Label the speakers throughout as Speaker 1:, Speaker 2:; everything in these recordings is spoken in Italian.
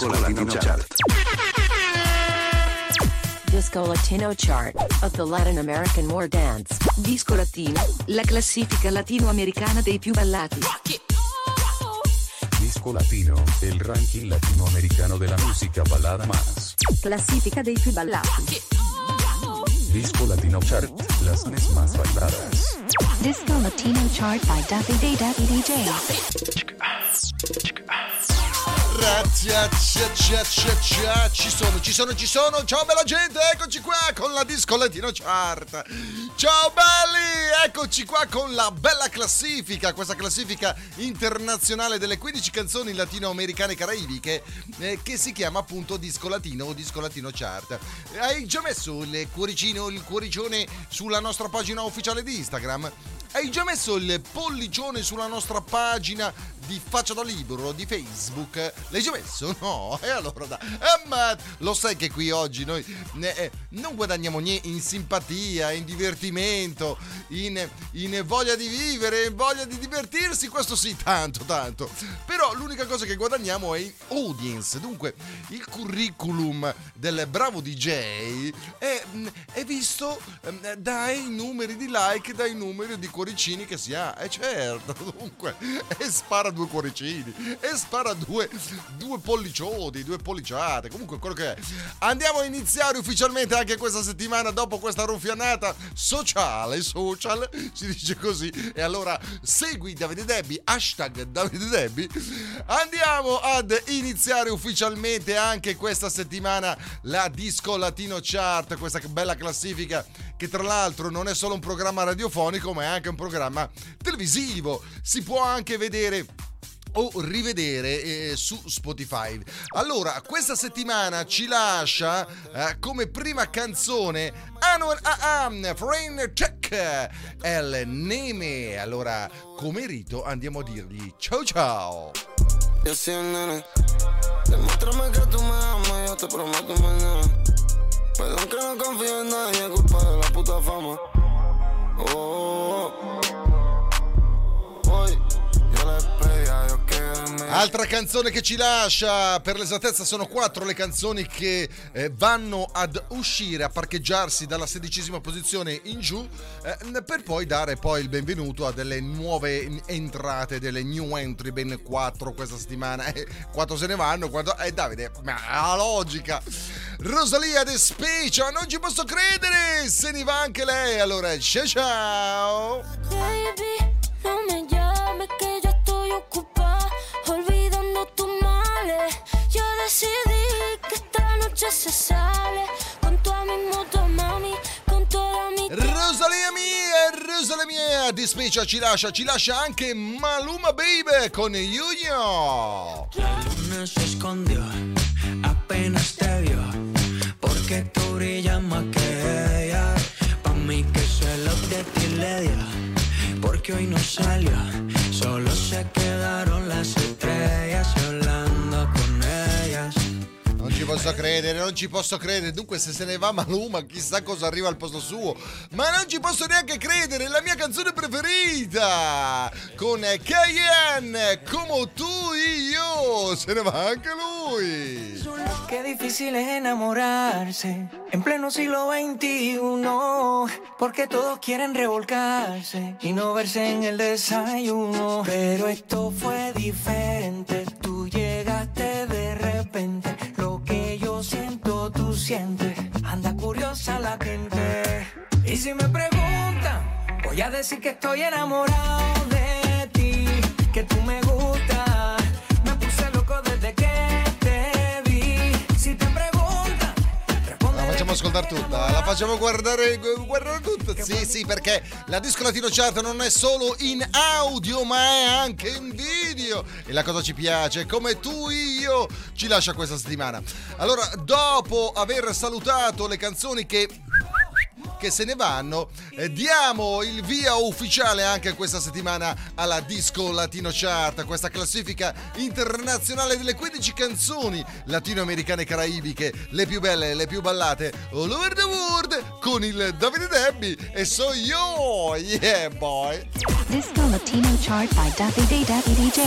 Speaker 1: Disco Latino Chart.
Speaker 2: Disco Latino Chart of the Latin American War Dance. Disco Latino, la classifica latinoamericana dei più ballati.
Speaker 3: Disco Latino, el ranking latinoamericano de la música balada más.
Speaker 2: Classifica dei più ballati.
Speaker 3: Disco Latino Chart, las mes más bailadas.
Speaker 4: Disco Latino Chart by Duffy Day Duffy
Speaker 5: Cia, cia, cia, cia, cia, ci sono, ci sono, ci sono. Ciao bella gente, eccoci qua con la Disco Latino Chart. Ciao belli, eccoci qua con la bella classifica, questa classifica internazionale delle 15 canzoni latinoamericane e caraibiche eh, che si chiama appunto Disco Latino o Disco Latino Chart. Hai già messo il cuoricino, il cuoricione sulla nostra pagina ufficiale di Instagram? Hai già messo il pollicione sulla nostra pagina di Faccia da Libro di Facebook? L'hai già messo? No? E allora da. Eh, ma lo sai che qui oggi noi eh, non guadagniamo niente in simpatia, in divertimento, in, in voglia di vivere, in voglia di divertirsi, questo sì, tanto, tanto. Però l'unica cosa che guadagniamo è audience. Dunque, il curriculum del bravo DJ è, è visto eh, dai numeri di like, dai numeri di cuoricini che si ha. E certo, dunque, e spara due cuoricini, e spara due, due pollicioni, due polliciate, comunque quello che è. Andiamo a iniziare ufficialmente anche questa settimana dopo questa ruffianata sociale, social, si dice così. E allora segui Davide Debbi, hashtag Davide Debbi. Andiamo ad iniziare ufficialmente anche questa settimana la Disco Latino Chart, questa bella classifica che tra l'altro non è solo un programma radiofonico ma è anche un programma televisivo. Si può anche vedere o rivedere eh, su Spotify. Allora, questa settimana ci lascia eh, come prima canzone Anwar Aam, Friend Check, El Neme. Allora, come rito andiamo a dirgli ciao ciao.
Speaker 6: Soy el nene, demuéstrame que tú me amas, yo te prometo mañana. Perdón que no confío en nadie, culpa de la puta fama. oh.
Speaker 5: Altra canzone che ci lascia, per l'esattezza sono quattro le canzoni che eh, vanno ad uscire, a parcheggiarsi dalla sedicesima posizione in giù, eh, per poi dare poi il benvenuto a delle nuove entrate, delle new entry, ben quattro questa settimana. Eh, quattro se ne vanno, quattro... Eh Davide, ma la logica! Rosalia De Specia, non ci posso credere! Se ne va anche lei, allora ciao ciao!
Speaker 7: Baby, no me llames que yo estoy ocupada. Yo decidí que esta noche se sale con toda mi moto, mami, con toda mi
Speaker 5: Rosalia mia, Rosalia mia, Di Specia ci lascia, ci lascia anche Maluma Baby con Junior!
Speaker 8: luna se escondió, apenas te vio, porque tú brillas más que ella. Pa' mí que se lo de ti le dio, porque hoy no salió, solo se quedaron
Speaker 5: posso credere, non ci posso credere. Dunque, se se ne va Maluma, chissà cosa arriva al posto suo. Ma non ci posso neanche credere, la mia canzone preferita! Con Cayenne, come tu e io! Se ne va anche lui!
Speaker 8: Qué difícil es enamorarse en pleno siglo XXI, porque todos quieren revolcarse y no verse en el desayuno. Pero esto fue diferente, tú llegaste anda curiosa la gente. Y si me preguntan, voy a decir que estoy enamorado de ti, que tú me gustas,
Speaker 5: facciamo ascoltare tutta, la facciamo guardare, guardare tutta. Sì, sì, perché la Disco Latino Chart non è solo in audio, ma è anche in video. E la cosa ci piace, come tu io, ci lascia questa settimana. Allora, dopo aver salutato le canzoni che che se ne vanno, eh, diamo il via ufficiale anche questa settimana alla Disco Latino Chart, questa classifica internazionale delle 15 canzoni latinoamericane e caraibiche, le più belle, le più ballate, all over the world, con il Davide Debbi e so io, yeah boy!
Speaker 4: Disco Latino Chart by Day Duffy DJ.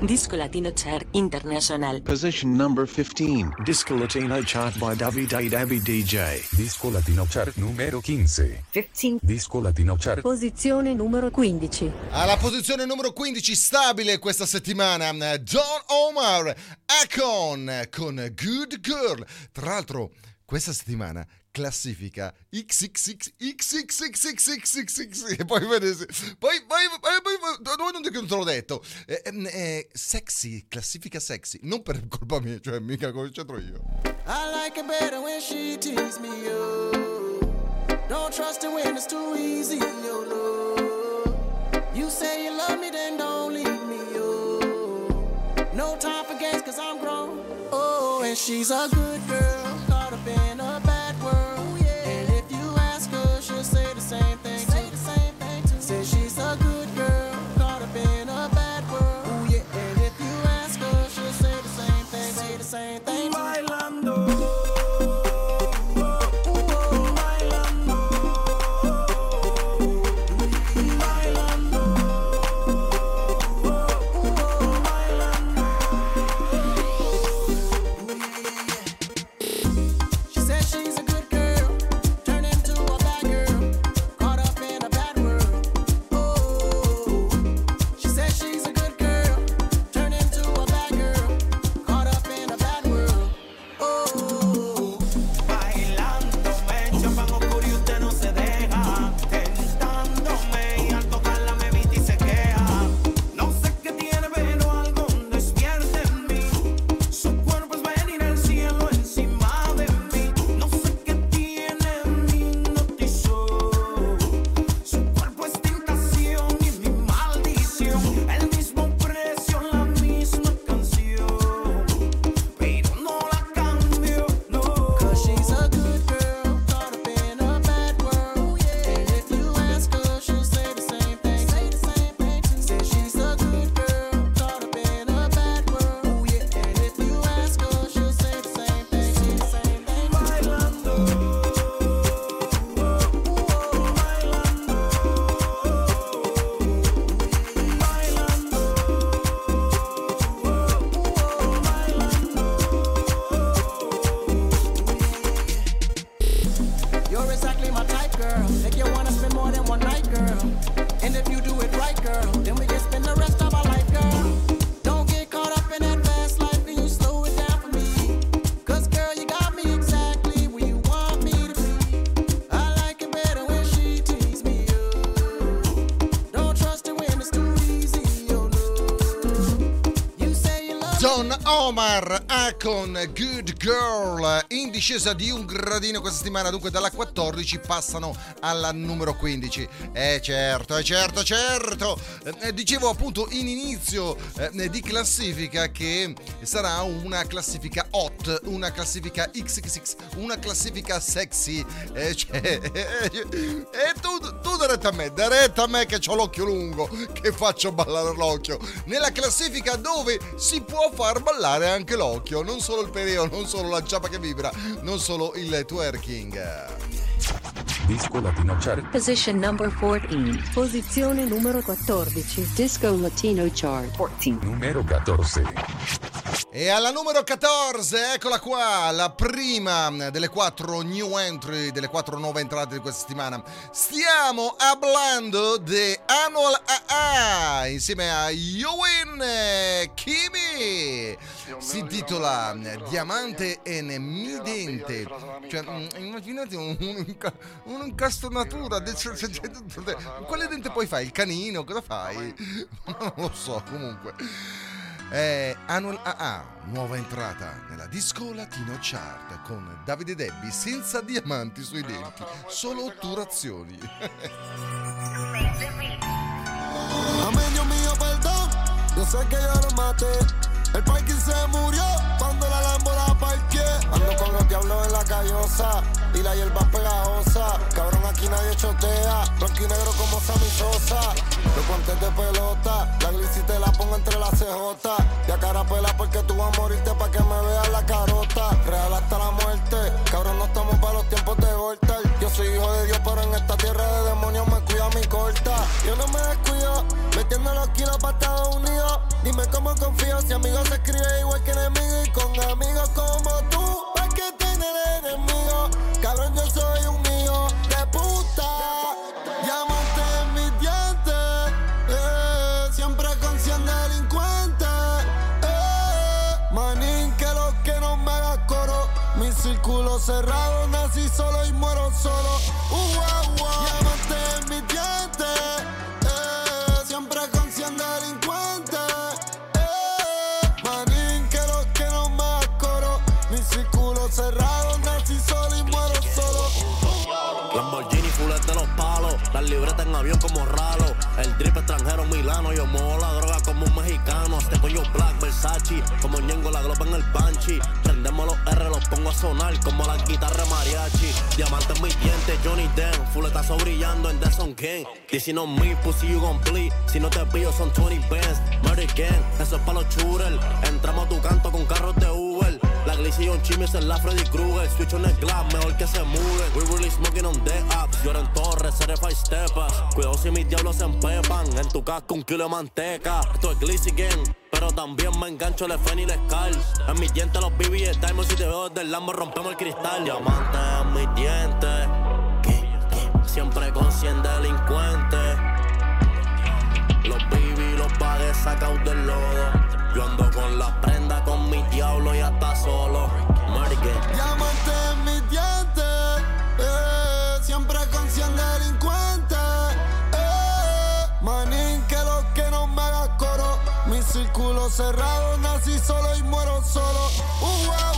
Speaker 2: Disco Latino Chart International.
Speaker 1: Position number 15. Disco Latino chart by Davide Dabby DJ.
Speaker 3: Disco Latino Chart numero 15.
Speaker 9: 15.
Speaker 3: Disco Latino Chart.
Speaker 9: Posizione numero 15.
Speaker 5: Alla posizione numero 15 stabile questa settimana Don Omar Akon con Good Girl. Tra l'altro questa settimana classifica XXXXXXXXX e poi vedete poi poi poi poi non te l'ho detto eh, eh, sexy classifica sexy non per colpa mia cioè mica come c'entro io
Speaker 10: I like it better when she tease me yo don't trust her when it's too easy yo no you say you love me then don't leave me yo no time for games cause I'm grown oh and she's a good
Speaker 5: Akon Good Girl. In discesa di un gradino questa settimana dunque dalla 14 passano alla numero 15 eh certo eh certo certo. Eh, dicevo appunto in inizio eh, di classifica che sarà una classifica hot una classifica XXX una classifica sexy. Eh, cioè, e tu, tu da retta a me da retta a me che ho l'occhio lungo che faccio ballare l'occhio. Nella classifica dove si può far ballare anche l'occhio non solo il pereo non solo la ciapa che vibra non solo il twerking
Speaker 3: Disco Latino Chart.
Speaker 9: Position number 14. Posizione numero 14. Disco Latino Chart 14.
Speaker 3: Numero 14.
Speaker 5: E alla numero 14, eccola qua, la prima delle quattro new entry, delle quattro nuove entrate di questa settimana. Stiamo parlando di Annual AA insieme a Yowen Kimi. Si intitola Diamante e Midente. Cioè, mm, immaginate un- un- un'incastonatura. del- Quale dente poi fai? Il canino? Cosa fai? Non lo so, comunque. È Annual AA, nuova entrata nella Disco Latino Chart con Davide Debbi senza diamanti sui denti, solo otturazioni.
Speaker 6: Amigo mío, perdón, yo sé que yo lo maté. El parking se murió cuando la la parqué. Ando con los diablos en la callosa y la hierba pegajosa. Cabrón, aquí nadie chotea. Blanco y negro como Sammy Sosa. Los guantes de pelota, la gliss te la pongo entre las CJ. Y a cara pela porque tú vas a morirte pa' que me veas la carota. Real hasta la muerte. Cabrón, no estamos para los tiempos de Voltar. Yo soy hijo de Dios, pero en esta tierra de demonios me cuida mi corta. Yo no me descuido, metiendo los kilos para Estados Unidos. Dime cómo confío si amigos se escribe igual que enemigo y con amigos como tú. ¿Para qué tener enemigos? Cabrón, yo soy un hijo de puta. Llámate en mis dientes. eh, siempre con 100 delincuentes. eh. Manín, que lo que no me haga coro. Mi círculo cerrado, nací solo y muero solo. Uh,
Speaker 11: las libretas en avión como ralo. El drip extranjero Milano, yo muevo la droga como un mexicano. Este pollo black Versace, como Ñengo la globa en el panchi. Prendemos los R, los pongo a sonar como la guitarra mariachi. Diamante en mis dientes, Johnny Den, fuletazo brillando en The Son King. Diciendo me, pussy you gon'. Si no te pillo son 20 bands, Murder Gang, eso es pa' los shooters. Entramos a tu canto con carros de Uber. Y un chimmy es la Freddy Krueger. Switch on el glass, mejor que se mude. We really smoking on the apps. Lloran torres, certified stepas. Cuidado si mis diablos se empepan. En tu casco un kilo de manteca. Esto es Glizzy Gang. Pero también me engancho el FN y el Scar. En mis dientes los BB y Diamond. Si te veo desde el Lambo rompemos el cristal. Diamante en mis dientes. Siempre con 100 delincuentes. Los BB los bagues sacados del lodo. Yo ando solo.
Speaker 6: Llámate en mis dientes, eh, siempre con 100 delincuentes. Eh, manín, que lo que no me haga coro. Mi círculo cerrado, nací solo y muero solo. Uh, uh,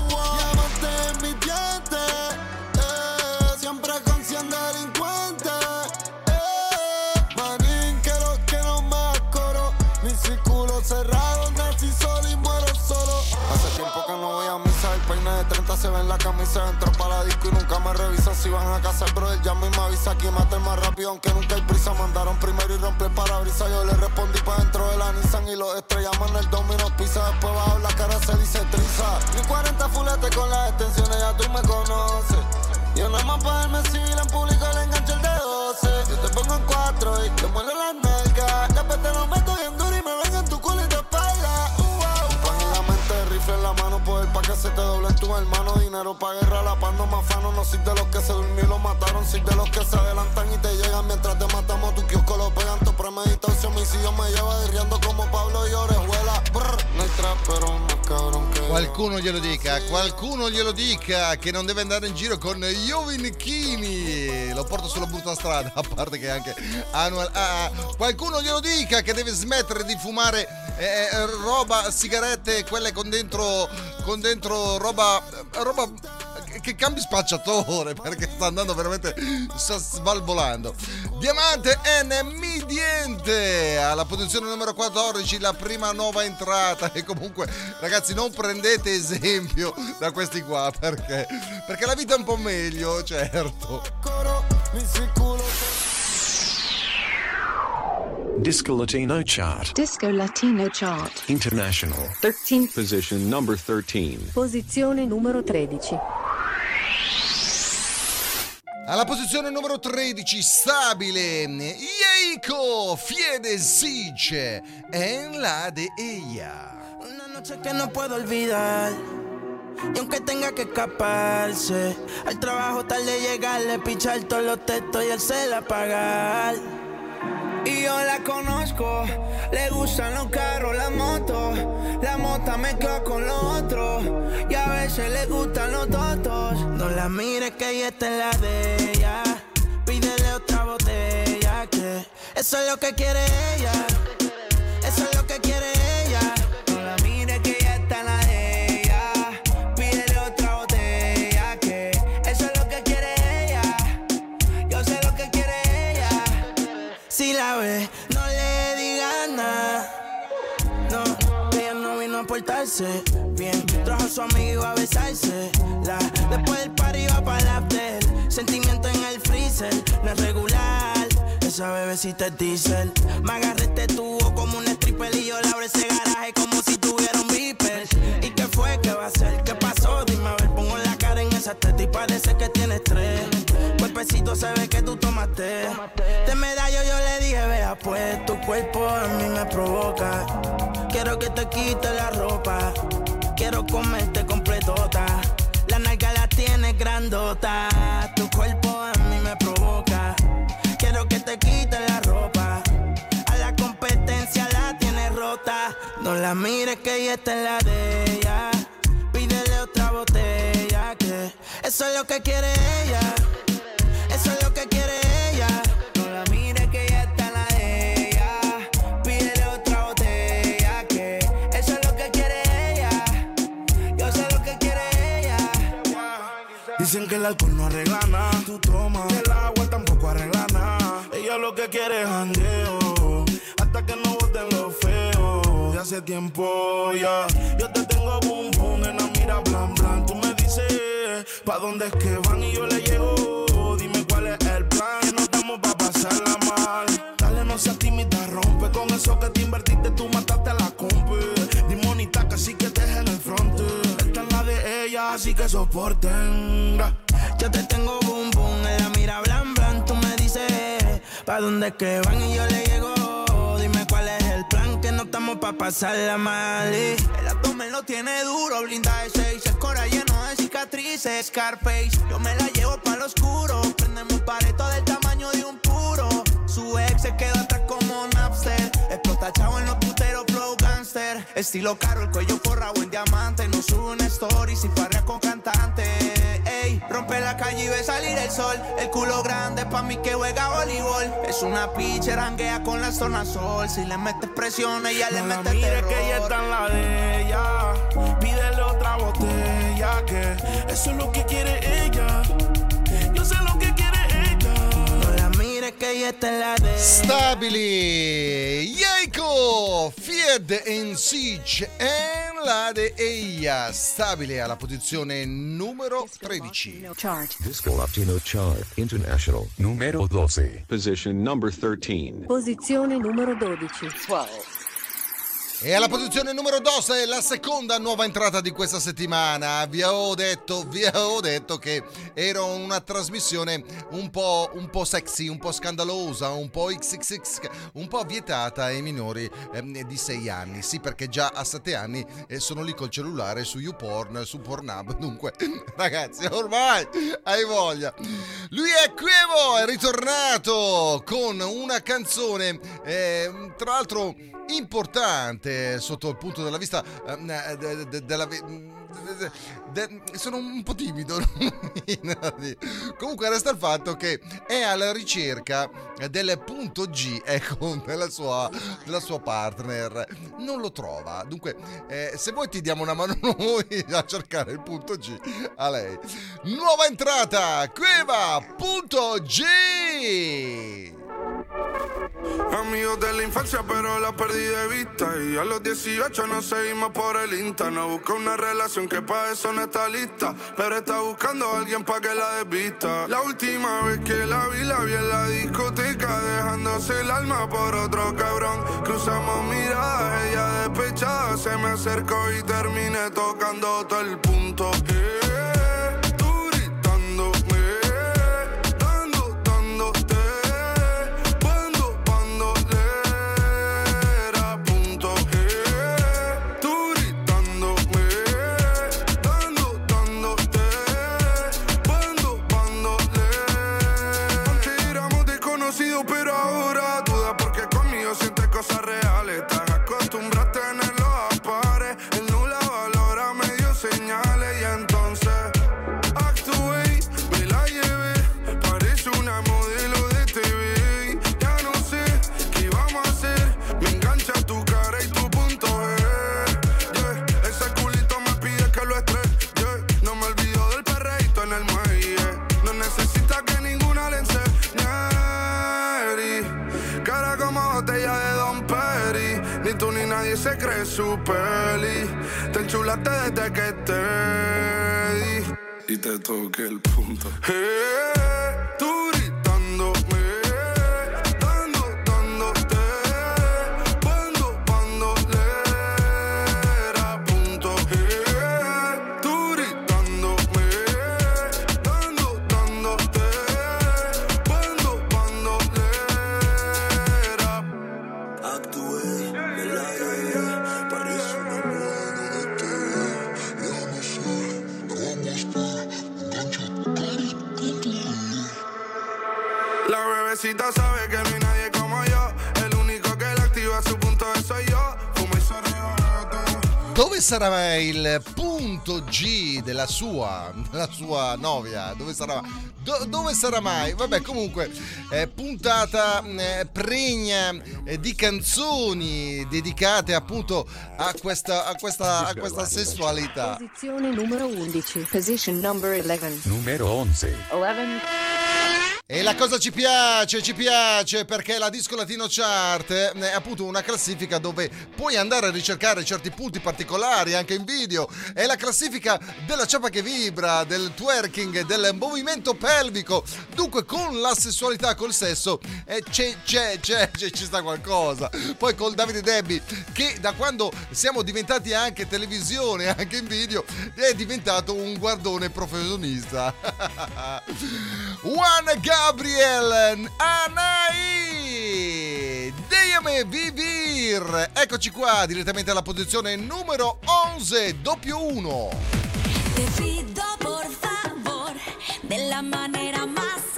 Speaker 6: 30 se ve en la camisa. Entro para la disco y nunca me revisan si van a casa. El brother llama y me avisa que mate más rápido, aunque nunca hay prisa. Mandaron primero y rompí el parabrisas. Yo le respondí para dentro de la Nissan y los estrellamos en el domino pisa. Después bajo la cara se dice triza. Mi 40 fulete con las extensiones, ya tú me conoces. Yo nada más para verme civil en público le engancho el de 12. Yo te pongo en cuatro y te muero las se te doblen tus hermanos. Dinero pa' guerra, la paz no más fano. No soy de los que se durmió y lo mataron. Soy de los que se adelantan y te llegan mientras te matamos. Tu kiosco lo pegan, tu premeditación. Homicidio me lleva derriando como Pablo y Orejuela. Brr, no hay trap, pero más cabrón que.
Speaker 5: Qualcuno glielo dica, qualcuno glielo dica che non deve andare in giro con Jovinchini. Lo porto sulla brutta strada, a parte che anche Annual AA. Qualcuno glielo dica che deve smettere di fumare eh, eh, roba, sigarette, quelle con dentro, con dentro roba, roba che cambi spacciatore perché sta andando veramente sta svalvolando. Diamante N Midiente alla posizione numero 14 la prima nuova entrata. E comunque ragazzi non prendete esempio da questi qua perché perché la vita è un po' meglio certo
Speaker 1: Disco Latino Chart.
Speaker 4: Disco Latino Chart.
Speaker 1: International.
Speaker 4: 13.
Speaker 1: Position number 13.
Speaker 4: Posizione numero 13.
Speaker 5: alla posizione numero 13 stabile Yeiko Fiede Siege en la de ella
Speaker 12: Una noche que no puedo olvidar. Y aunque tenga que escaparse, al trabajo tarde llegarle, pichar todos los textos y el cel apagar. Y yo la conozco, le gustan los carros, la moto. La mota mezcla con lo otro. Y a veces le gustan los totos. No la mires que ella está en la de ella. Pídele otra botella que eso es lo que quiere ella. Eso es lo que quiere ella. No le digas nada. No, ella no vino a portarse bien. Trajo a su amigo y iba a besarse. La, después del party iba para after. Sentimiento en el freezer, no es regular. Esa bebecita es diesel. Me agarré este tubo como un stripper y yo le abro ese garaje como si tuviera un beeper. ¿Y qué fue? ¿Qué va a ser? ¿Qué pasó? Dime a ver, pongo la cara en esa teta y parece que tiene estrés. Cuerpecito se ve que tú tomaste. Te medallo, yo le dije, vea, pues tu cuerpo a mí me provoca. Quiero que te quite la ropa. Quiero comerte completota. La nalga la tienes grandota. Tu cuerpo a mí me provoca. Quiero que te quite la ropa. A la competencia la tienes rota. No la mires que ella está en la de ella. Pídele otra botella que eso es lo que quiere ella. Eso es lo
Speaker 13: Dicen que el alcohol no arregla nada. Tú tomas. El agua tampoco arregla nada. Ella lo que quiere es jangueo. Hasta que no boten lo feo. De hace tiempo ya. Yo te tengo boom boom en la mira blan blan. Tú me dices pa' dónde es que van y yo le llego. Dime cuál es el plan. Que no estamos pa' pasarla mal. Dale, no seas tímida, rompe con eso que te invertiste. Así que soporten.
Speaker 12: Yo te tengo boom boom en la mira blan blan. Tú me dices pa' dónde que van y yo le llego. Dime cuál es el plan, que no estamos pa' pasarla mal. y El abdomen lo tiene duro, blinda de seis. El cora lleno de cicatrices, Scarface. Yo me la llevo pa' lo oscuro. Prendemos un pareto del tamaño de un puro. Su ex se quedó atrás como Napster. Explota chavo en los puteros, Estilo caro, el cuello forrado en diamante. No sube una story si farrea con cantante. Ey, rompe la calle y ve salir el sol. El culo grande pa' mí que juega voleibol. Es una pitcher, hanguea con la zona sol. Si le metes presión, ella le
Speaker 13: No
Speaker 12: mete
Speaker 13: mires
Speaker 12: terror.
Speaker 13: que ella está en la de ella. Pídele otra botella que eso es lo que quiere ella. Yo sé lo que
Speaker 5: Stabili, Yeiko, Fied and Siege e la de Eia. Stabile alla posizione numero 13.
Speaker 3: Disco Latino Chart International. Numero 12.
Speaker 1: Position number 13.
Speaker 9: Posizione numero 12.
Speaker 5: E alla posizione numero 12, la seconda nuova entrata di questa settimana. Vi avevo detto, vi avevo detto che era una trasmissione un po', un po' sexy, un po' scandalosa, un po' XXX, un po' vietata ai minori ehm, di 6 anni. Sì, perché già a 7 anni eh, sono lì col cellulare su YouPorn, su Pornhub. Dunque, ragazzi, ormai hai voglia. Lui è Quevo, è ritornato con una canzone, ehm, tra l'altro importante sotto il punto della vista ehm, eh, de- de- della sono un po' timido comunque resta il fatto che è alla ricerca del punto G ecco della sua, della sua partner. Non lo trova. Dunque eh, se vuoi ti diamo una mano noi a cercare il punto G a lei. Nuova entrata Cueva punto G
Speaker 14: Amigos de la infancia, pero la perdí de vista. Y a los 18 nos seguimos por el Insta. No busca una relación que para eso no está lista. Pero está buscando a alguien para que la desvista. La última vez que la vi, la vi en la discoteca. Dejándose el alma por otro cabrón. Cruzamos miradas, ella despechada. Se me acercó y terminé tocando todo el punto. Desde que te di. Y te toqué el punto. Eh,
Speaker 5: Dove sarà mai il punto G della sua, della sua novia? Dove sarà, do- dove sarà mai? Vabbè, comunque, eh, puntata eh, pregna eh, di canzoni dedicate appunto a questa, a questa, a questa sessualità.
Speaker 9: Posizione numero 11. Position number 11.
Speaker 3: Numero 11.
Speaker 9: 11.
Speaker 5: E la cosa ci piace, ci piace perché la Disco Latino Chart è appunto una classifica dove puoi andare a ricercare certi punti particolari anche in video. È la classifica della ciapa che vibra, del twerking, del movimento pelvico. Dunque con la sessualità, col sesso, eh, c'è, c'è, c'è, c'è, ci sta qualcosa. Poi col Davide Debbie che da quando siamo diventati anche televisione, anche in video, è diventato un guardone professionista. Juan Gabriel Anai Déjame vivir. Eccoci qua direttamente alla posizione numero 11 doppio 1
Speaker 7: Te pido por favor, de la manera más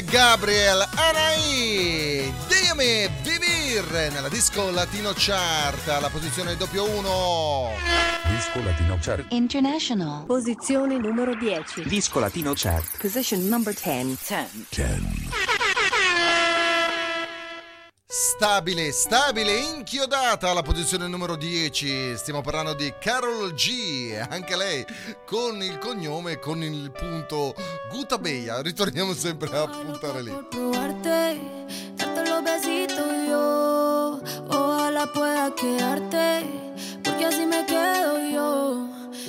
Speaker 5: Gabriel Anai Déjame vivir nella disco latino chart alla posizione doppio 1
Speaker 3: Disco Latino Chart.
Speaker 4: International.
Speaker 9: Posizione numero 10.
Speaker 15: Disco Latino Chart.
Speaker 9: Position number 10.
Speaker 15: 10.
Speaker 5: Stabile, stabile, inchiodata alla posizione numero 10. Stiamo parlando di Carol G, anche lei con il cognome, con il punto Gutabeia. Ritorniamo sempre a puntare lì.
Speaker 7: Ojalá pueda quedarte, porque así me quedo yo.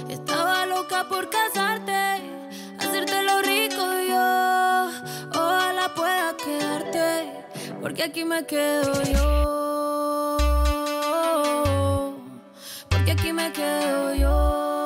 Speaker 7: Estaba loca por casarte, porque aquí me quedo yo. Porque aquí me quedo yo.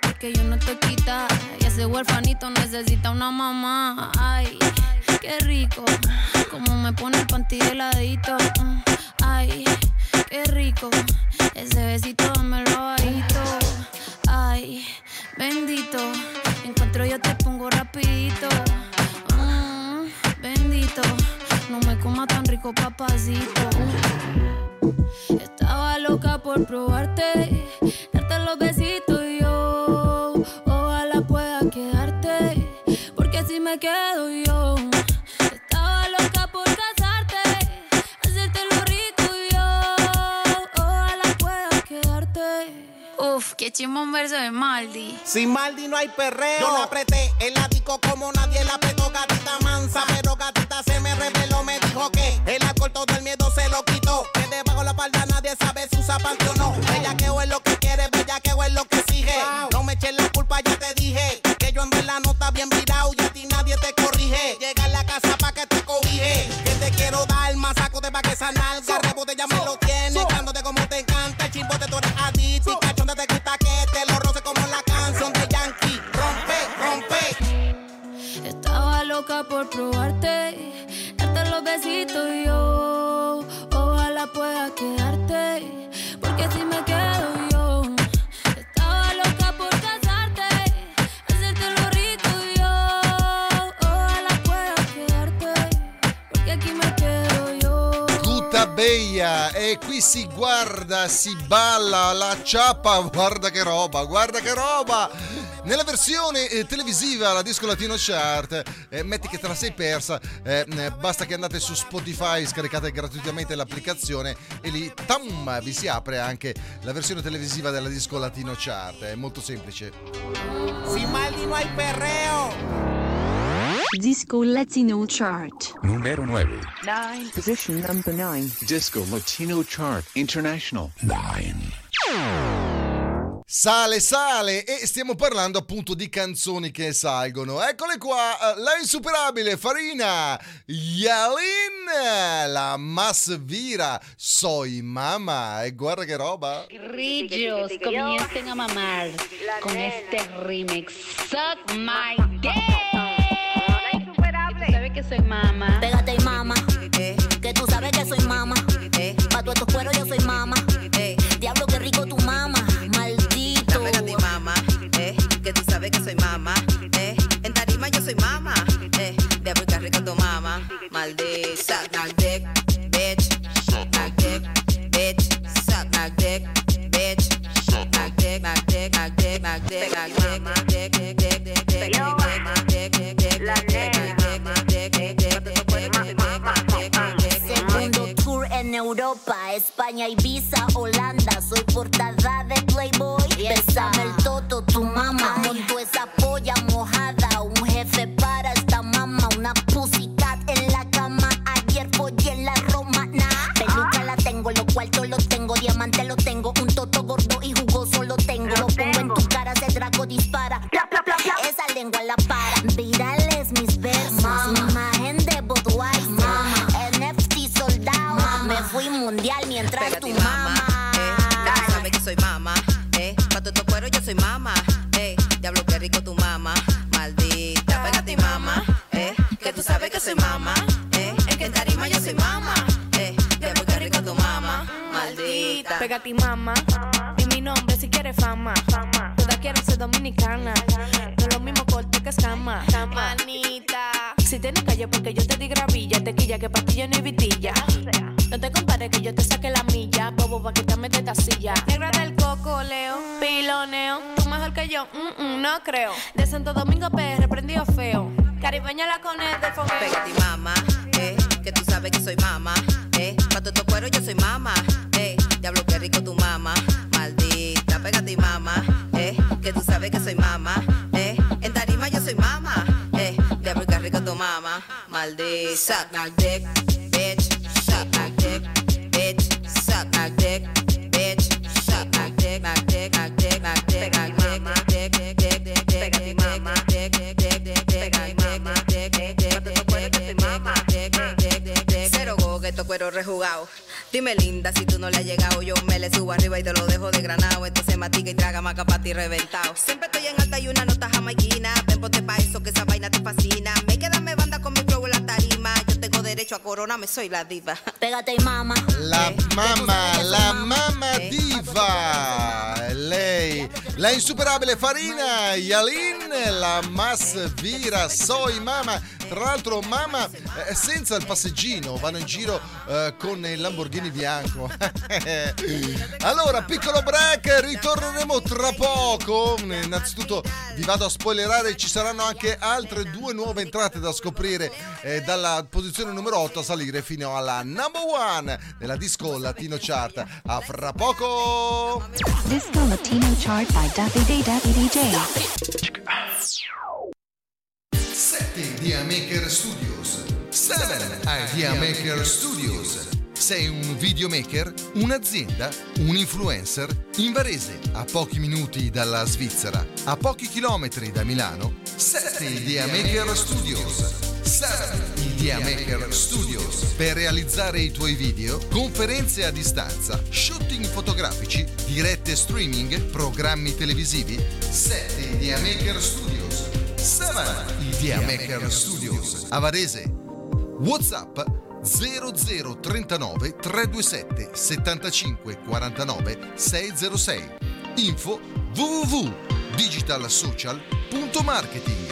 Speaker 16: Que yo no te quita. Y ese huerfanito necesita una mamá. Ay, qué rico. Como me pone el panty heladito. Ay, qué rico. Ese besito me lo bajito. Ay, bendito. Encuentro yo te pongo rapidito. Mm, bendito. No me coma tan rico, papacito. Estaba loca por probarte, quedo yo. Estaba loca por casarte, hacerte lo rico y yo. Ojalá pueda quedarte. Uf, qué chimón verso de Maldi.
Speaker 17: Sin Maldi no hay perreo. Yo la apreté en la disco como nadie la apretó, gatita mansa. Pero gatita se me reveló, me dijo que el alcohol todo el miedo se lo quitó. Que debajo de la espalda nadie sabe si usa panty o no. Bellaqueo es lo
Speaker 16: si
Speaker 5: guarda, si balla la ciappa, guarda che roba, guarda che roba! Nella versione eh, televisiva, la Disco Latino Chart, eh, metti che te la sei persa, eh, eh, basta che andate su Spotify, scaricate gratuitamente l'applicazione e lì, tam, vi si apre anche la versione televisiva della Disco Latino Chart, è molto semplice.
Speaker 17: Sin Maldi no hay perreo.
Speaker 9: Disco Latino Chart.
Speaker 3: Número 9.
Speaker 9: Nine. Position number nine.
Speaker 1: Disco Latino Chart International.
Speaker 3: 9.
Speaker 5: Sale, sale e stiamo parlando appunto di canzoni che salgono. Eccole qua, eh, la insuperabile Farina, Yalin, la Mas Vira, Soy Mama. E guarda che roba.
Speaker 18: Grillos comiencen a mamar con este remix. Suck my dick. Sabes que soy mamá.
Speaker 19: Pégate y mama, que tú sabes que soy mama. Pa' todos estos cueros yo soy mama. Diablo, qué rico tu mama, maldito.
Speaker 20: Pégate y mama, eh, que tú sabes que soy mama, eh, en tarima yo soy mama, eh, de África rico tu mama, maldita, suck my dick, bitch, suck my dick, bitch, suck my dick, bitch, suck my dick, my dick, my dick, my dick, my dick, my dick, dick,
Speaker 19: Europa, España, Ibiza, Holanda. Soy portada de Playboy. Bésame el toto, tu mamá. Monto esa polla mojada. Un jefe para esta mamá. Una pussycat en la cama. Ayer follé en la romana. Peluca la tengo, los cuartos los tengo. Diamante lo tengo. Un toto gordo y jugoso lo tengo. Lo pongo en tu cara, ese drago dispara. Esa lengua la para.
Speaker 20: Soy mama, eh, es que en tarima yo soy mama, eh, diablo qué rico tu mama, maldita.
Speaker 16: Pégate y mama. Y mi nombre si quieres fama. Todas quieren ser dominicana. No es lo mismo corto que escama. Manita. Si tienes calle porque yo te di gravilla, te quilla que pa' ti yo no hay vitilla. No te compares que yo te saque la milla, bobo pa' quitarme de esta silla. Negra del coco, leo, piloneo. Tú mejor que yo, mm, mm, no creo. De Santo Domingo PR, prendido feo. Caribeña la cones del fogueo.
Speaker 20: Pégate y mama, eh, que tú sabes que soy mama, eh, pa' todos estos cueros yo soy mama, eh, diablo qué rico tu mama, maldita, pégate y mama, eh, que tú sabes que soy mama, eh, en tarima yo soy mama, eh, diablo qué rico tu mama, maldita, cueros rejugados. Dime linda, si tú no le has llegado, yo me le subo arriba y te lo dejo de granado. Entonces matica y traga maca pa' ti reventado. Siempre estoy en alta y una nota jamaiquina. Ven, ponte pa' eso que esa vaina te fascina. Me queda me banda con derecho a coronarme, soy la diva.
Speaker 19: Pégate y mama.
Speaker 5: La mamma, la mamma diva, lei, la insuperabile Farina Yalin, la Mas Vira Soy Mama. Tra l'altro, mamma eh, senza il passeggino, vanno in giro eh, con il Lamborghini bianco. allora, piccolo break, ritorneremo tra poco. Innanzitutto vi vado a spoilerare, ci saranno anche altre due nuove entrate da scoprire eh, dalla posizione numero 8 a salire fino alla number one nella disco Latino Chart. A fra poco!
Speaker 4: Disco Latino Chart by Davide Davide DJ.
Speaker 5: 7 Idea Maker Studios 7 Idea Maker Studios sei un videomaker, un'azienda, un influencer? In Varese, a pochi minuti dalla Svizzera, a pochi chilometri da Milano, 7 Idea Maker Studios. 7 Idea Maker Studios per realizzare i tuoi video, conferenze a distanza, shooting fotografici, dirette streaming, programmi televisivi. 7 Idea Maker Studios. 7 Idea Maker Studios. A WhatsApp 0039 327 75 49 606. Info www.digitalsocial.marketing.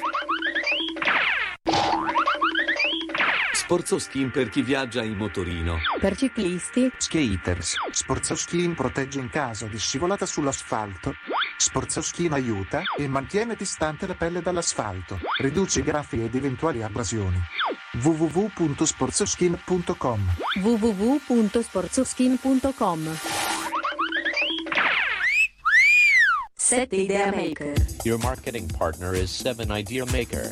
Speaker 15: Sporzo Skin per chi viaggia in motorino.
Speaker 9: Per ciclisti,
Speaker 21: Skaters. Sporzo Skin protegge in caso di scivolata sull'asfalto. Sporzo Skin aiuta e mantiene distante la pelle dall'asfalto. Riduce i graffi ed eventuali abrasioni. www.sporzoskin.com
Speaker 9: www.sporzoskin.com 7 Idea Maker
Speaker 22: Your marketing partner is 7 Idea Maker.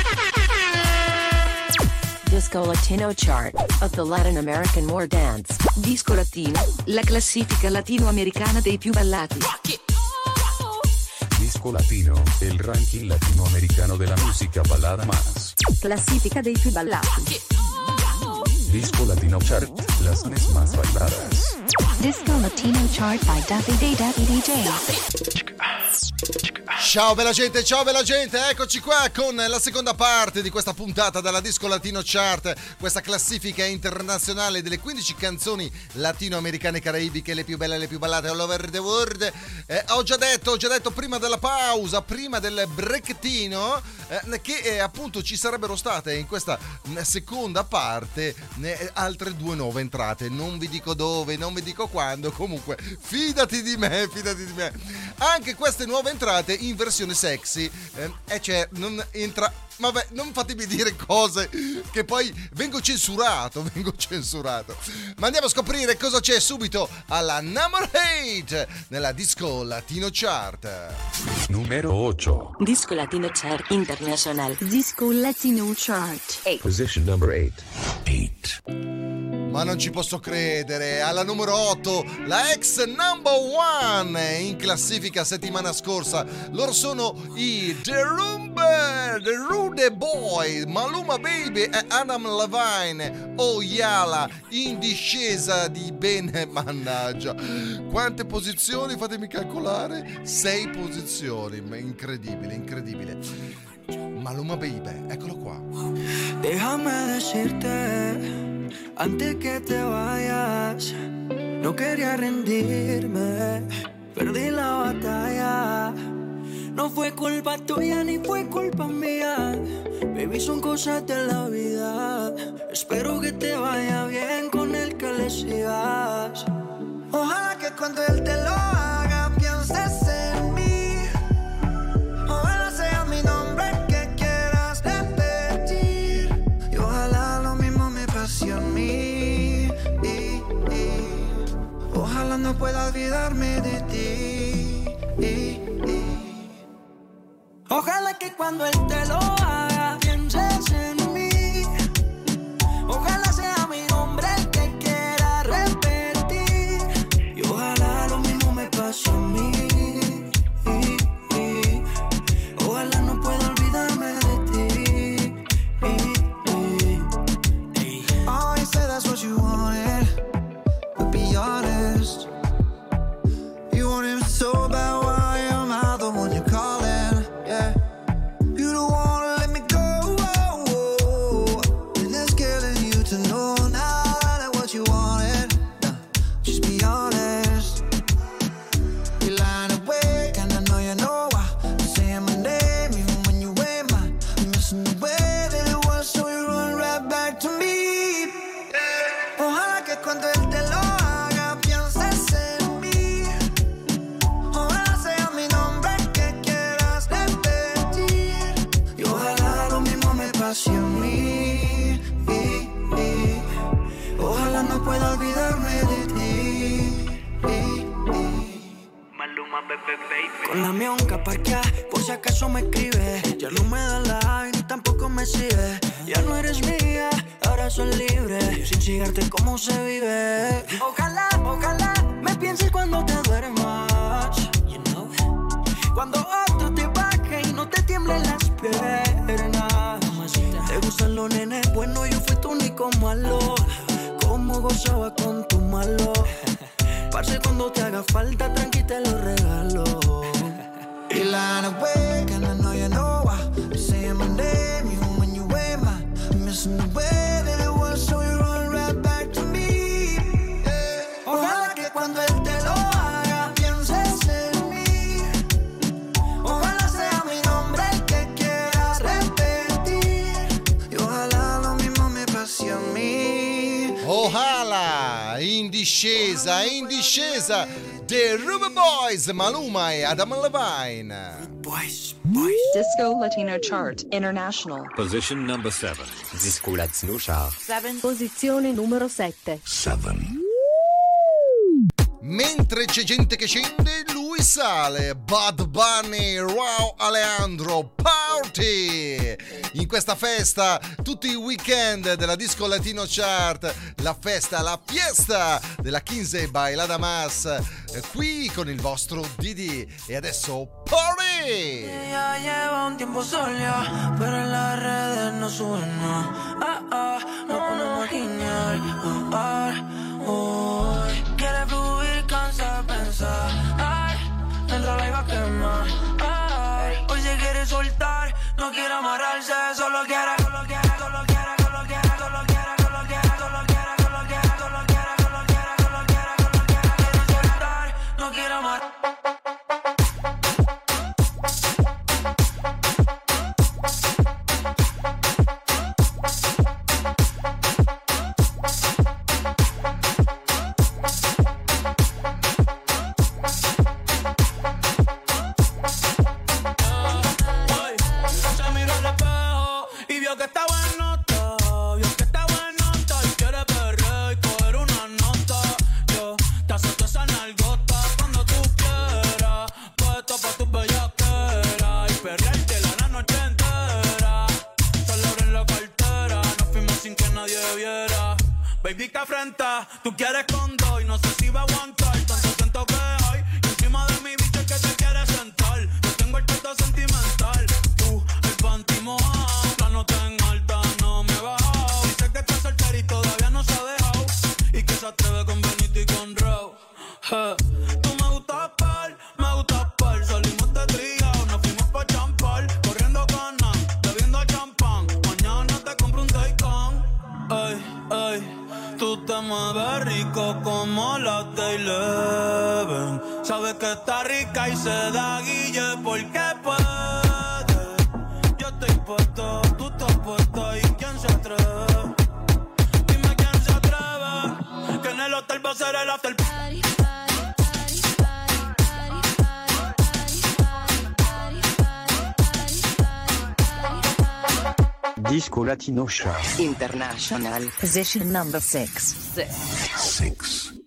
Speaker 2: Disco Latino Chart of the Latin American More Dance. Disco Latino, la classifica latinoamericana dei più ballati.
Speaker 3: Disco Latino, el ranking latinoamericano de la música balada más.
Speaker 9: Classifica dei più ballati.
Speaker 3: Disco Latino Chart, las más bailadas.
Speaker 4: Disco Latino Chart by Davide Davide DJ.
Speaker 5: Ciao bella gente, ciao bella gente, eccoci qua con la seconda parte di questa puntata della Disco Latino Chart, questa classifica internazionale delle 15 canzoni latinoamericane e caraibiche, le più belle e le più ballate all over the world. Eh, ho già detto, ho già detto prima della pausa, prima del brechettino, eh, che eh, appunto ci sarebbero state in questa mm, seconda parte eh, altre due nuove entrate. Non vi dico dove, non vi dico quando, comunque fidati di me, fidati di me. Anche queste nuove entrate in versione sexy, eh, e cioè non entra Vabbè, non fatemi dire cose che poi vengo censurato, vengo censurato. Ma andiamo a scoprire cosa c'è subito alla number 8 nella disco Latino Chart.
Speaker 3: Numero 8.
Speaker 2: Disco Latino Chart International.
Speaker 9: Disco Latino Chart
Speaker 3: Position number 8. 8.
Speaker 5: Ma non ci posso credere, alla numero 8 la ex number one in classifica settimana scorsa. Loro sono i The Rumba, The Rude Boy, Maluma Baby e Adam Levine. Oh Yala, in discesa di bene, mannaggia. Quante posizioni? Fatemi calcolare. Sei posizioni, incredibile, incredibile. Maluma Baby, eccolo qua.
Speaker 10: Déjame decirte, antes que te vayas, no quería rendirme, perdí la batalla.
Speaker 12: No fue culpa tuya ni fue culpa mía. Baby, son cosas de la vida. Espero que te vaya bien con el que le sigas.
Speaker 23: Ojalá que cuando él te lo haga pienses en mí. Ojalá sea mi nombre que quieras repetir. Y ojalá lo mismo me pase a mí. Y- Ojalá no pueda olvidarme de ti.
Speaker 12: Ojalá que cuando él te lo haga pienses en mí. Ojalá sea mi nombre el que quiera repetir. Y ojalá lo mismo me pase a mí. Ojalá no pueda olvidarme de ti. Y- y-
Speaker 23: you said that's what you
Speaker 12: acaso me escribe. Ya no me da like tampoco me sigue. Ya no eres mía, ahora soy libre. Sin chingarte cómo se vive. Ojalá, ojalá me pienses cuando te duermas. Cuando otro te baje y no te tiemblen las piernas. Te gustan los nenes, bueno, yo fui tu único malo. Cómo gozaba con tu malo. Parce, cuando te haga falta, tranqui
Speaker 5: discesa, in discesa, The Ruby Boys, Maluma e Adam Levine.
Speaker 2: Disco Latino Chart International.
Speaker 15: Position number 7.
Speaker 1: Disco Latino Chart.
Speaker 9: Posizione numero 7.
Speaker 5: Mentre c'è gente che scende, lui sale. Bad Bunny, Wow Alejandro, Party! In questa festa, tutti i weekend della Disco Latino Chart, la festa, la fiesta della Kinsey by La Damas, eh, qui con il vostro Didi. E adesso, Party!
Speaker 12: Ella lleva un tiempo sola, pero en las redes no sube nada. Ah, ah, no ponemos genial. Hoy se quiere soltar, no quiere amarrarse, solo quiere, solo quiere. El
Speaker 16: after party.
Speaker 24: Disco Latino Show
Speaker 2: International. Position number 6.
Speaker 5: 6.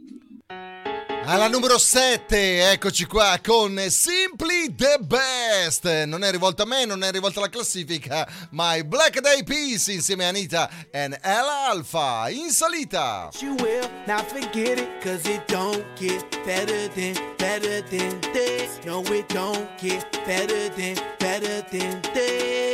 Speaker 5: Alla numero 7, eccoci qua con Simply the Best. Non è rivolta a me, non è rivolta alla classifica, ma ai Black Day Peace insieme a Anita e El Alpha in salita.
Speaker 25: You will not forget it, cause it don't get better than, better than this. No, it don't get better than, better than this.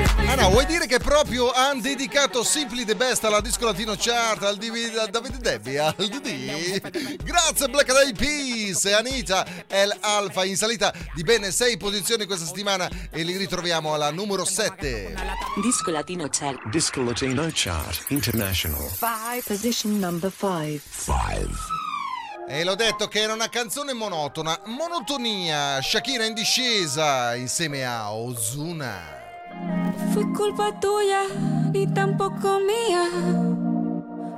Speaker 5: Ah no, vuoi dire che proprio hanno dedicato Simply the Best alla Disco Latino Chart, al DVD, al Davide Debbie, al DD? Grazie Black Eyed Peas e Anita El Alfa in salita di bene 6 posizioni questa settimana e li ritroviamo alla numero 7.
Speaker 2: Disco Latino Chart.
Speaker 1: Disco Latino Chart International.
Speaker 2: 5. Position number 5.
Speaker 1: 5.
Speaker 5: E l'ho detto che era una canzone monotona, monotonia, Shakira in discesa insieme a Ozuna.
Speaker 10: Fue culpa tuya, ni tampoco mía.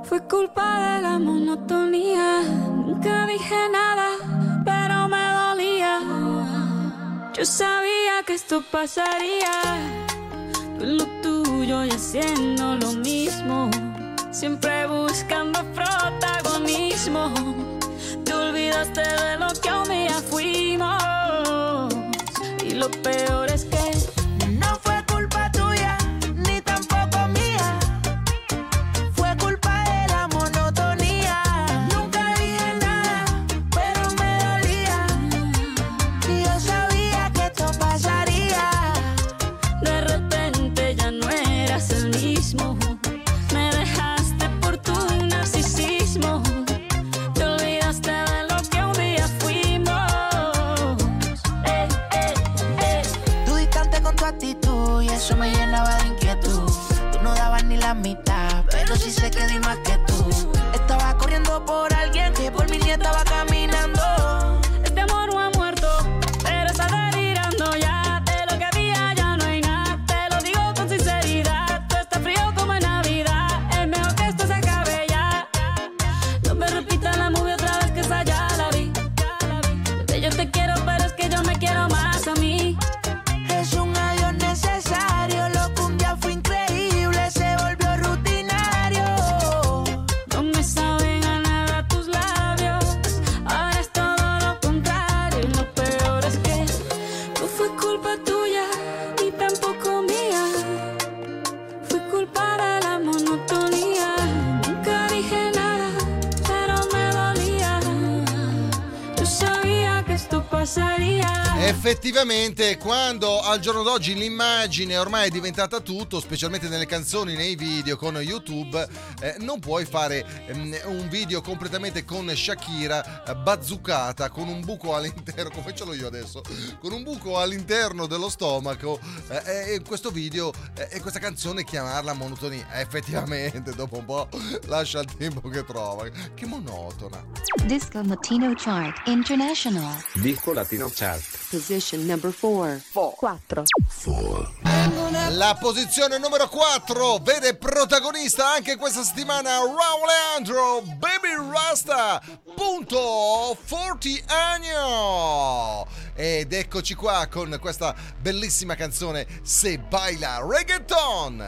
Speaker 10: Fue culpa de la monotonía. Nunca dije nada, pero me dolía. Yo sabía que esto pasaría. Tú lo tuyo y haciendo lo mismo. Siempre buscando protagonismo. Te olvidaste de lo que un día fuimos. Y lo peor es que
Speaker 5: Effettivamente, quando al giorno d'oggi l'immagine ormai è diventata tutto, specialmente nelle canzoni, nei video con YouTube, eh, non puoi fare ehm, un video completamente con Shakira eh, bazzucata con un buco all'interno, come ce l'ho io adesso, con un buco all'interno dello stomaco eh, e questo video e questa canzone chiamarla monotonia. Effettivamente, dopo un po' lascia il tempo che trova. Che monotona.
Speaker 4: Disco Latino Chart International.
Speaker 26: Disco Latino Chart.
Speaker 2: Position number 4.
Speaker 9: 4.
Speaker 5: La posizione numero 4 vede protagonista anche questa settimana Raul Leandro, Baby Rasta, punto 40 anni. Ed eccoci qua con questa bellissima canzone Se baila reggaeton.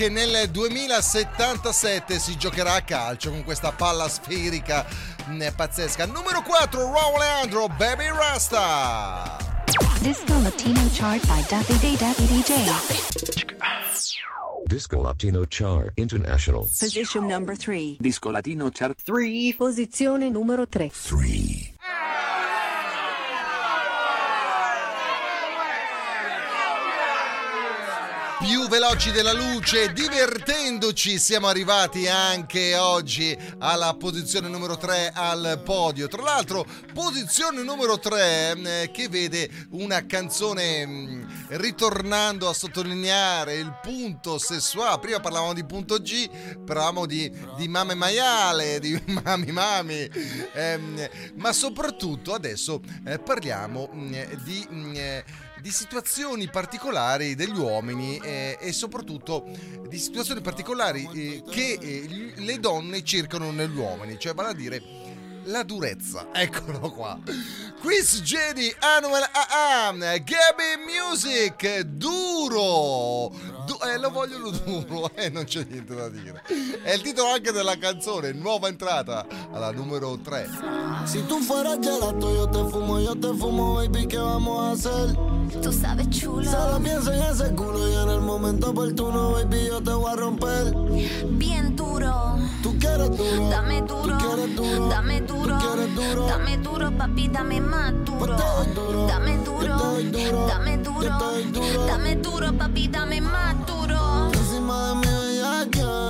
Speaker 5: Anche nel 2077 si giocherà a calcio con questa palla sferica mm, pazzesca. Numero 4, Raul Leandro, Baby Rasta.
Speaker 4: Disco Latino Chart by Davide Davide DJ.
Speaker 1: Disco Latino Chart International.
Speaker 2: Position number 3.
Speaker 27: Disco Latino Chart
Speaker 9: 3. Posizione numero 3.
Speaker 5: Più veloci della luce, divertendoci, siamo arrivati anche oggi alla posizione numero 3 al podio. Tra l'altro, posizione numero 3 che vede una canzone mh, ritornando a sottolineare il punto sessuale. Prima parlavamo di punto G, parlavamo di, di mame maiale, di mami mami, ehm, ma soprattutto adesso eh, parliamo mh, di... di situazioni particolari degli uomini eh, e soprattutto di situazioni particolari eh, che eh, le donne cercano negli uomini, cioè vale a dire la durezza. Eccolo qua. Quiz Jedi Annual AA Gabby Music duro. Du- eh, lo voglio duro, eh, non c'è niente da dire. È il titolo anche della canzone, nuova entrata alla numero 3.
Speaker 6: Si tú fueras gelato, yo te fumo, yo te fumo, baby, ¿qué vamos a hacer?
Speaker 28: Tú sabes, chulo.
Speaker 6: Solo pienso en ese culo y en el momento oportuno, baby, yo te voy a romper.
Speaker 28: Bien duro.
Speaker 6: Tú quieres duro.
Speaker 28: Dame duro.
Speaker 6: Tú quieres duro.
Speaker 28: Dame duro.
Speaker 6: Tú quieres duro.
Speaker 28: Dame duro, papi, dame más duro. Dame duro. Dame duro. Dame duro, papi, dame más duro.
Speaker 6: Encima de mí bellaqueando,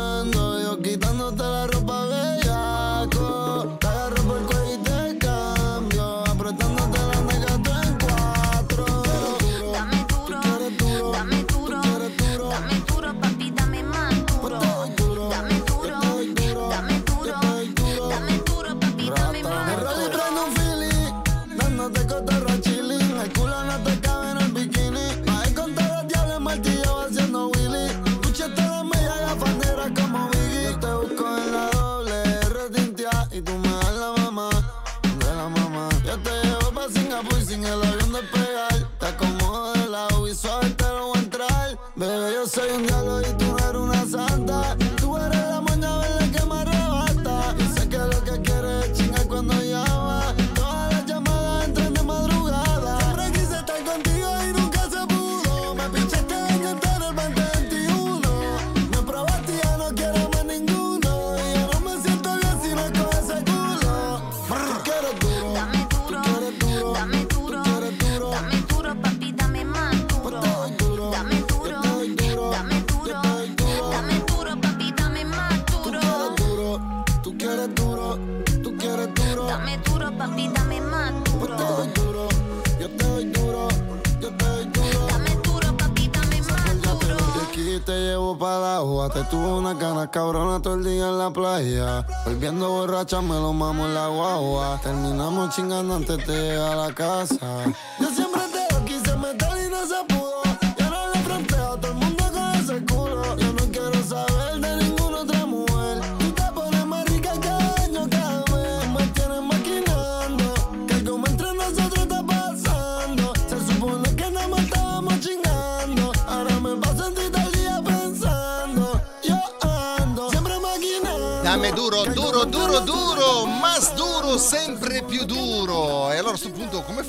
Speaker 6: cabrona todo el día en la playa. Volviendo borracha me lo mamo en la guagua. Terminamos chingando antes de llegar a la casa. Yo siempre te lo quise meter y no se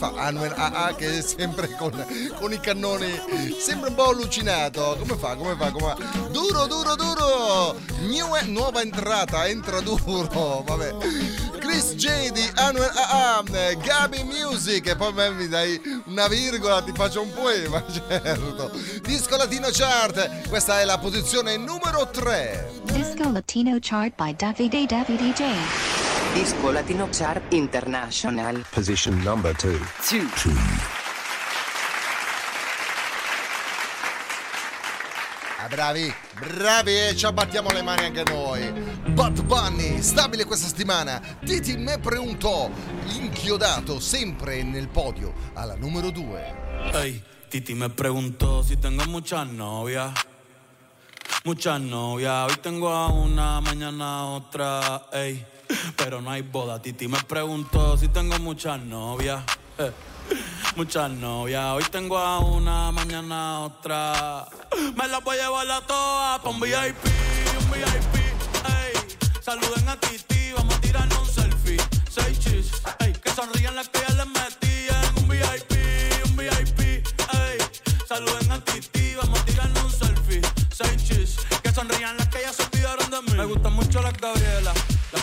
Speaker 5: fa Anuel AA che è sempre con, con i cannoni, sempre un po' allucinato. Come fa, come fa, come fa? Duro, duro, duro. New- nuova entrata, entra duro, vabbè. Chris J di Anuel AA, eh, Gabi Music e poi mi dai una virgola, ti faccio un poema, certo. Disco Latino Chart, questa è la posizione numero 3.
Speaker 4: Disco Latino chart by Davide Davide J.
Speaker 24: Disco Latino Chart International.
Speaker 1: Position number two.
Speaker 24: Two.
Speaker 5: Ah, bravi, bravi e ci abbattiamo le mani anche noi. Bad Bunny, stabile questa settimana. Titi me preguntò, inchiodato sempre nel podio alla numero 2.
Speaker 29: Ey, Titi me preguntó si tengo muchas novias. Muchas novias. Hoy tengo a una, mañana a otra. Ey, pero no hay boda. Titi me preguntó si tengo muchas novias. Eh, Muchas novias. Hoy tengo a una, mañana a otra. Me las voy a llevar a todas pa' un VIP, un VIP. Ey, saluden a Titi, vamos a tirarnos un selfie. Seis chis, ey, que sonrían las que ya les metí en un VIP, un VIP. Ey, saluden a Titi, vamos a tirarnos un selfie. Seis chis, que sonrían las que ya se olvidaron de mí. Me gustan mucho las Gabriela, las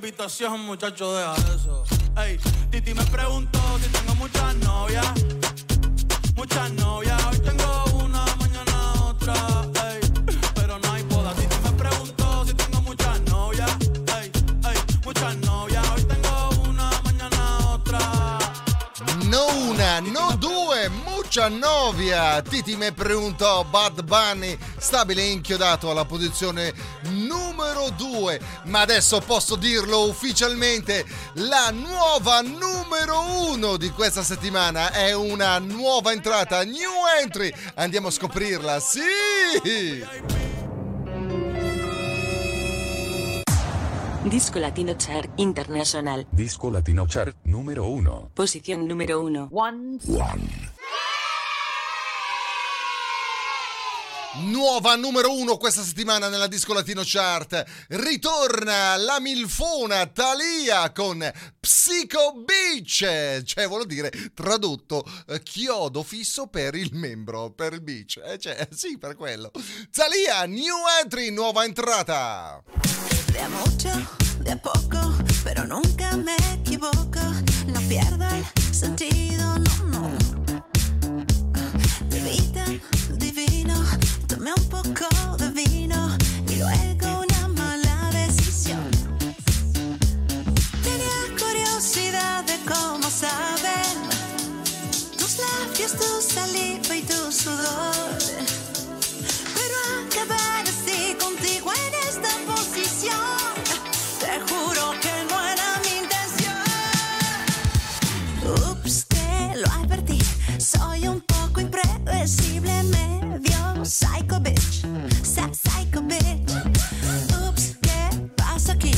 Speaker 29: Invitación, muchacho, deja eso. Ey, Titi me preguntó si tengo muchas novias. Muchas novias. Hoy tengo una, mañana otra. Ey, pero no hay boda. Titi me preguntó si tengo muchas novias. Ey, ey, muchas novias. Hoy tengo una, mañana otra.
Speaker 5: No una, no due, Titi me preguntò Bad Bunny, stabile e inchiodato alla posizione numero 2. Ma adesso posso dirlo ufficialmente, la nuova numero 1 di questa settimana è una nuova entrata, new entry. Andiamo a scoprirla, sì!
Speaker 24: Disco Latino Chart International.
Speaker 3: Disco Latino Chart número 1.
Speaker 24: Posición número 1.
Speaker 5: Nuova numero uno questa settimana nella Disco Latino Chart. Ritorna la milfona Thalia con Psycho Beach. Cioè, vuol dire tradotto eh, chiodo fisso per il membro, per il beach. Eh, cioè, sì, per quello. Thalia, new entry, nuova entrata.
Speaker 30: De a mucho, de poco, pero nunca me equivoco. No pierdo el sentido, no, no. vita divino, tomé un poco de vino y luego una mala decisión. Tenía curiosidad de cómo saben tus labios, tu saliva y tu sudor. Pero acabar así contigo en esta posición, te juro que no era mi intención. Ups, te lo advertí, soy un poco impresionante impredecible, medio psycho bitch, psycho bitch. Ups, ¿qué pasa aquí?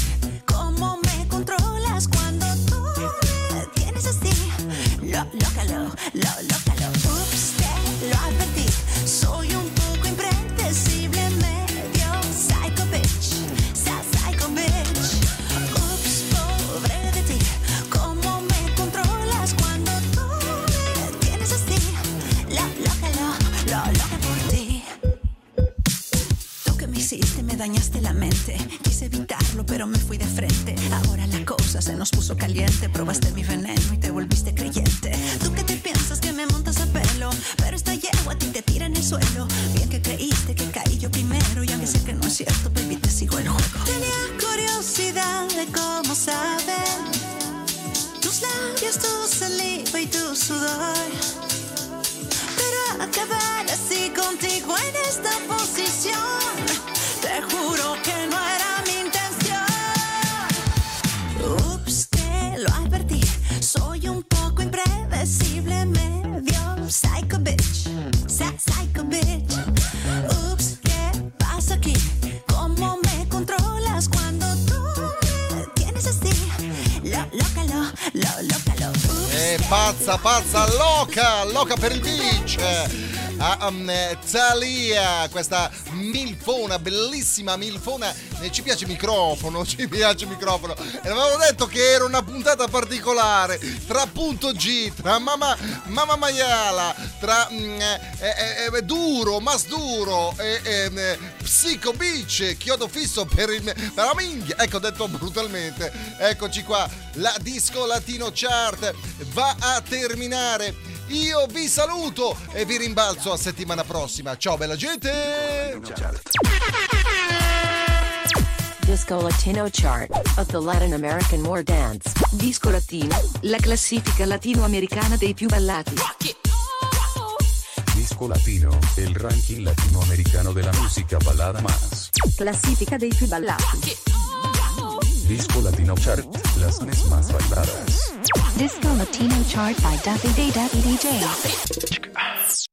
Speaker 30: ¿Cómo me controlas cuando tú me tienes así? Lo, lócalo, lo, lócalo. Ups, dañaste la mente. Quise evitarlo, pero me fui de frente. Ahora la cosa se nos puso caliente. Probaste mi
Speaker 5: pazza, pazza, loca, loca per il beach. A um, Thalia, questa milfona, bellissima milfona. Eh, ci piace il microfono, ci piace il microfono. E avevo detto che era una puntata particolare tra punto G, tra mamma, mamma maiala, tra mm, eh, eh, eh, duro, mas duro e ehm, eh, psico beach, chiodo fisso per, il, per la minchia. Ecco, detto brutalmente. Eccoci qua, la disco latino chart va a terminare. Io vi saluto e vi rimbalzo a settimana prossima. Ciao bella gente!
Speaker 2: Disco Latino Chart of the Latin American More Dance. Disco Latino, la classifica latinoamericana dei più ballati.
Speaker 3: Disco Latino, el ranking latinoamericano de la música balada más.
Speaker 9: Classifica dei più ballati.
Speaker 3: Disco Latino Chart, las más bailadas.
Speaker 4: Disco Latino chart by Day Daffy DJ.